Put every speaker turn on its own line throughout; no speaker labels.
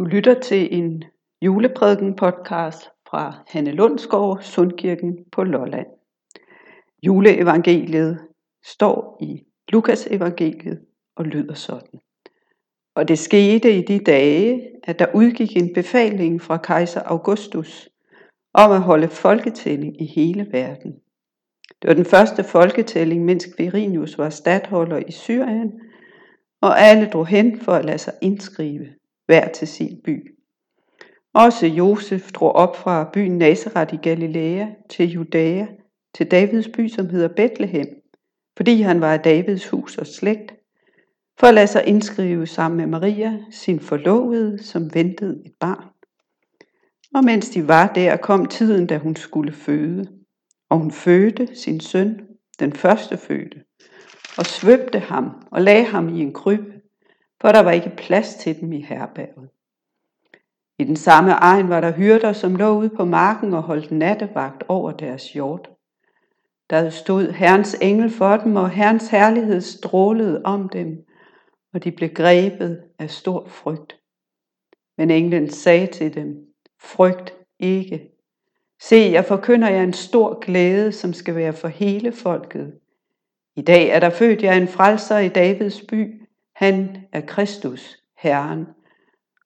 Du lytter til en juleprædiken podcast fra Hanne Lundsgaard, Sundkirken på Lolland. Juleevangeliet står i Lukas evangeliet og lyder sådan. Og det skete i de dage, at der udgik en befaling fra kejser Augustus om at holde folketælling i hele verden. Det var den første folketælling, mens Quirinius var stadholder i Syrien, og alle drog hen for at lade sig indskrive hver til sin by. Også Josef drog op fra byen Nazareth i Galilea til Judæa, til Davids by, som hedder Bethlehem, fordi han var af Davids hus og slægt, for at lade sig indskrive sammen med Maria, sin forlovede, som ventede et barn. Og mens de var der, kom tiden, da hun skulle føde. Og hun fødte sin søn, den første fødte, og svøbte ham og lagde ham i en krybbe, for der var ikke plads til dem i herberget. I den samme egen var der hyrder, som lå ude på marken og holdt nattevagt over deres hjort. Der stod Herrens engel for dem, og Herrens herlighed strålede om dem, og de blev grebet af stor frygt. Men englen sagde til dem, frygt ikke. Se, jeg forkynder jer en stor glæde, som skal være for hele folket. I dag er der født jer en frelser i Davids by. Han er Kristus, Herren.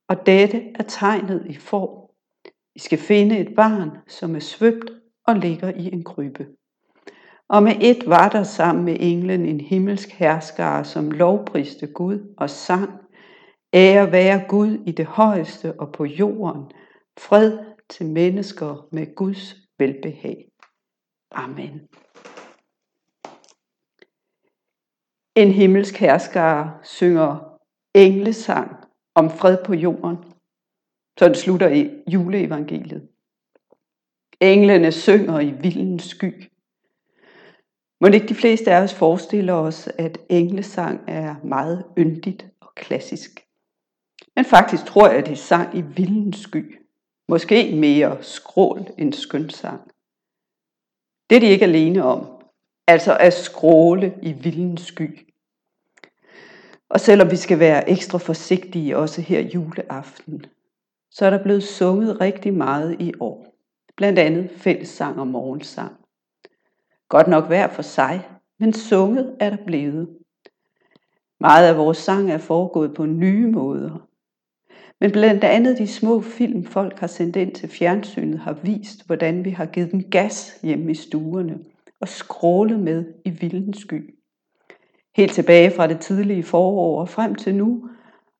Og dette er tegnet i form. I skal finde et barn, som er svøbt og ligger i en krybbe. Og med et var der sammen med englen en himmelsk herskare, som lovpriste Gud og sang, Ære være Gud i det højeste og på jorden, fred til mennesker med Guds velbehag. Amen. En himmelsk herskare synger englesang om fred på jorden. Sådan slutter i juleevangeliet. Englene synger i vildens sky. Må ikke de fleste af os forestiller os, at englesang er meget yndigt og klassisk. Men faktisk tror jeg, at de sang i vildens sky. Måske mere skrål end skønsang. Det er de ikke alene om. Altså at skråle i vildens sky. Og selvom vi skal være ekstra forsigtige også her juleaften, så er der blevet sunget rigtig meget i år. Blandt andet fællessang og morgensang. Godt nok hver for sig, men sunget er der blevet. Meget af vores sang er foregået på nye måder. Men blandt andet de små film, folk har sendt ind til fjernsynet, har vist, hvordan vi har givet dem gas hjemme i stuerne og skrålet med i vildens sky. Helt tilbage fra det tidlige forår og frem til nu,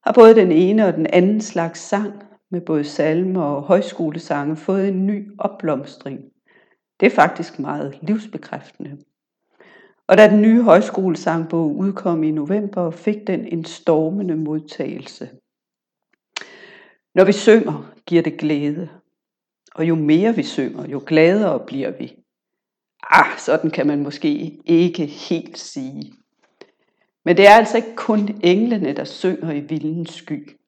har både den ene og den anden slags sang med både salme og højskolesange fået en ny opblomstring. Det er faktisk meget livsbekræftende. Og da den nye højskolesangbog udkom i november, fik den en stormende modtagelse. Når vi synger, giver det glæde. Og jo mere vi synger, jo gladere bliver vi. Ah, sådan kan man måske ikke helt sige. Men det er altså ikke kun englene, der synger i vildens sky.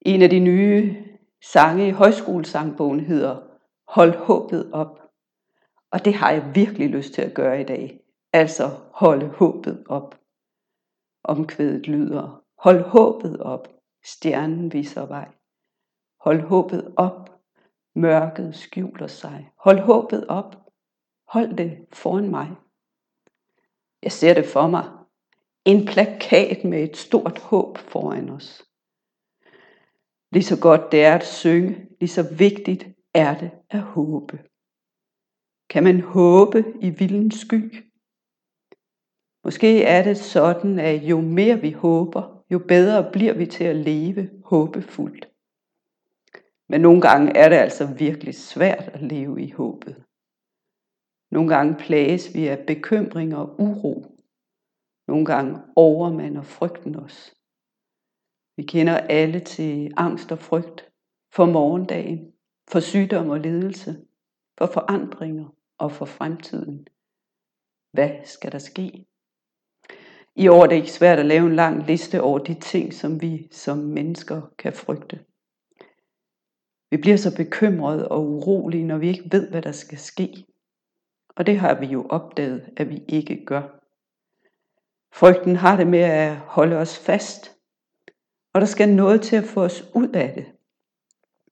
En af de nye sange i højskolesangbogen hedder Hold håbet op. Og det har jeg virkelig lyst til at gøre i dag. Altså holde håbet op. Omkvædet lyder, hold håbet op, stjernen viser vej. Hold håbet op, mørket skjuler sig. Hold håbet op, hold det foran mig. Jeg ser det for mig, en plakat med et stort håb foran os. Lige så godt det er at synge, lige så vigtigt er det at håbe. Kan man håbe i vildens sky? Måske er det sådan, at jo mere vi håber, jo bedre bliver vi til at leve håbefuldt. Men nogle gange er det altså virkelig svært at leve i håbet. Nogle gange plages vi af bekymring og uro. Nogle gange overmander frygten os. Vi kender alle til angst og frygt for morgendagen, for sygdom og lidelse, for forandringer og for fremtiden. Hvad skal der ske? I år er det ikke svært at lave en lang liste over de ting, som vi som mennesker kan frygte. Vi bliver så bekymrede og urolige, når vi ikke ved, hvad der skal ske. Og det har vi jo opdaget, at vi ikke gør. Frygten har det med at holde os fast, Og der skal noget til at få os ud af det.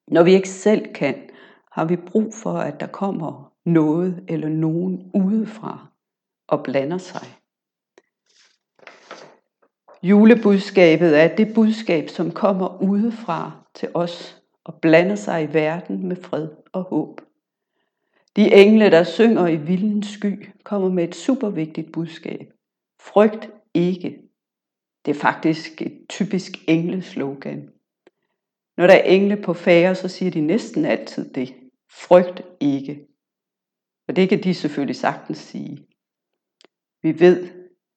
Når vi ikke selv kan, har vi brug for, at der kommer noget eller nogen udefra og blander sig. Julebudskabet er det budskab, som kommer udefra til os og blander sig i verden med fred og håb. De engle, der synger i vildens sky, kommer med et supervigtigt budskab. Frygt ikke. Det er faktisk et typisk engleslogan. Når der er engle på færre, så siger de næsten altid det. Frygt ikke. Og det kan de selvfølgelig sagtens sige. Vi ved,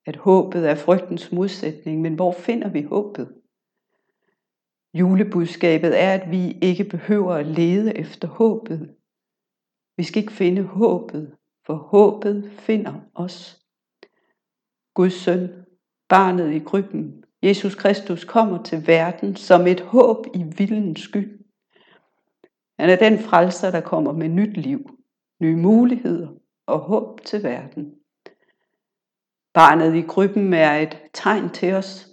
at håbet er frygtens modsætning, men hvor finder vi håbet? Julebudskabet er, at vi ikke behøver at lede efter håbet. Vi skal ikke finde håbet, for håbet finder os. Guds søn, barnet i krybben, Jesus Kristus kommer til verden som et håb i vildens sky. Han er den frelser, der kommer med nyt liv, nye muligheder og håb til verden. Barnet i krybben er et tegn til os.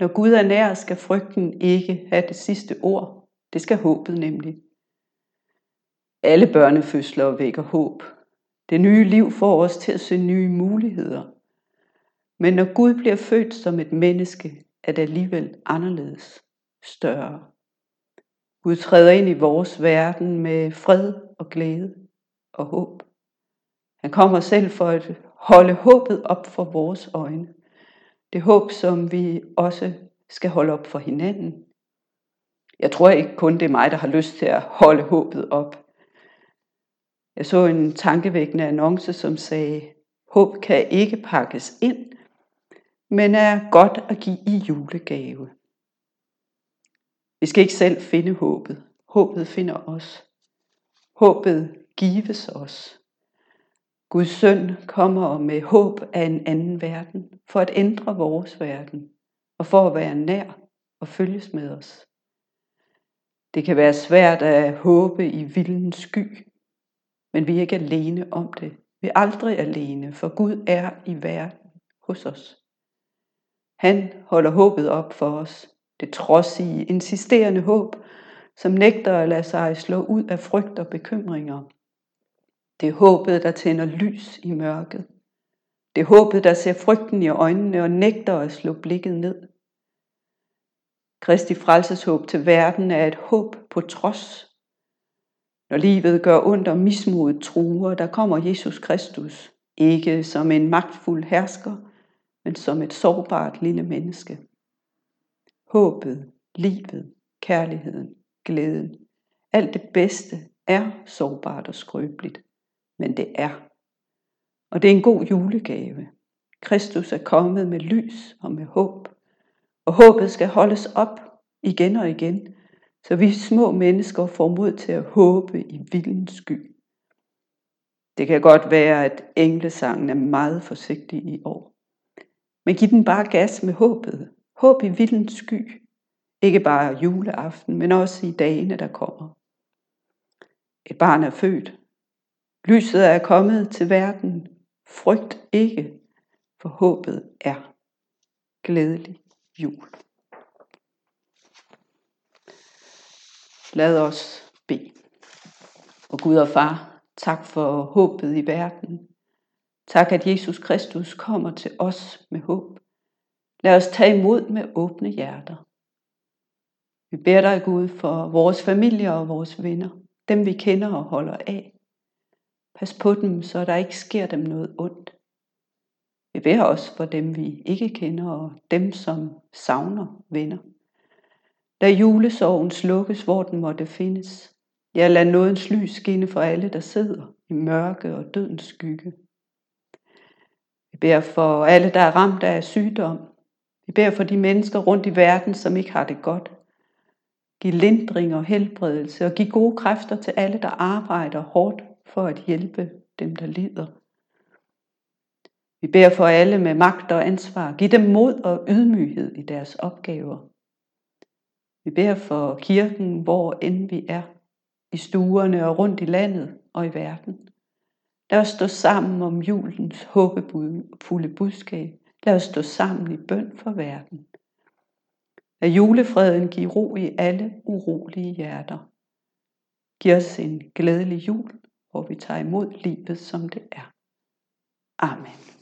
Når Gud er nær, skal frygten ikke have det sidste ord. Det skal håbet nemlig. Alle børnefødsler vækker håb. Det nye liv får os til at se nye muligheder. Men når Gud bliver født som et menneske, er det alligevel anderledes, større. Gud træder ind i vores verden med fred og glæde og håb. Han kommer selv for at holde håbet op for vores øjne. Det håb, som vi også skal holde op for hinanden. Jeg tror ikke kun det er mig, der har lyst til at holde håbet op. Jeg så en tankevækkende annonce, som sagde, håb kan ikke pakkes ind, men er godt at give i julegave. Vi skal ikke selv finde håbet. Håbet finder os. Håbet gives os. Guds søn kommer med håb af en anden verden, for at ændre vores verden, og for at være nær og følges med os. Det kan være svært at håbe i vildens sky, men vi er ikke alene om det. Vi er aldrig alene, for Gud er i verden hos os. Han holder håbet op for os, det trodsige, insisterende håb, som nægter at lade sig slå ud af frygt og bekymringer, det er håbet, der tænder lys i mørket. Det er håbet, der ser frygten i øjnene og nægter at slå blikket ned. Kristi frelseshåb til verden er et håb på trods. Når livet gør ondt og mismodet truer, der kommer Jesus Kristus, ikke som en magtfuld hersker, men som et sårbart lille menneske. Håbet, livet, kærligheden, glæden, alt det bedste er sårbart og skrøbeligt men det er. Og det er en god julegave. Kristus er kommet med lys og med håb. Og håbet skal holdes op igen og igen, så vi små mennesker får mod til at håbe i vildens sky. Det kan godt være, at englesangen er meget forsigtig i år. Men giv den bare gas med håbet. Håb i vildens sky. Ikke bare juleaften, men også i dagene, der kommer. Et barn er født, Lyset er kommet til verden. Frygt ikke, for håbet er. Glædelig jul. Lad os bede. Og Gud og Far, tak for håbet i verden. Tak, at Jesus Kristus kommer til os med håb. Lad os tage imod med åbne hjerter. Vi beder dig, Gud, for vores familier og vores venner, dem vi kender og holder af. Pas på dem, så der ikke sker dem noget ondt. Vi beder os for dem, vi ikke kender, og dem, som savner venner. Lad julesorgen slukkes, hvor den måtte findes. Ja, lad nådens lys skinne for alle, der sidder i mørke og dødens skygge. Vi beder for alle, der er ramt af sygdom. Vi beder for de mennesker rundt i verden, som ikke har det godt. Giv lindring og helbredelse, og giv gode kræfter til alle, der arbejder hårdt for at hjælpe dem, der lider. Vi beder for alle med magt og ansvar. Giv dem mod og ydmyghed i deres opgaver. Vi beder for kirken, hvor end vi er, i stuerne og rundt i landet og i verden. Lad os stå sammen om julens håbefulde budskab. Lad os stå sammen i bøn for verden. At julefreden giver ro i alle urolige hjerter. Giv os en glædelig jul, hvor vi tager imod livet, som det er. Amen.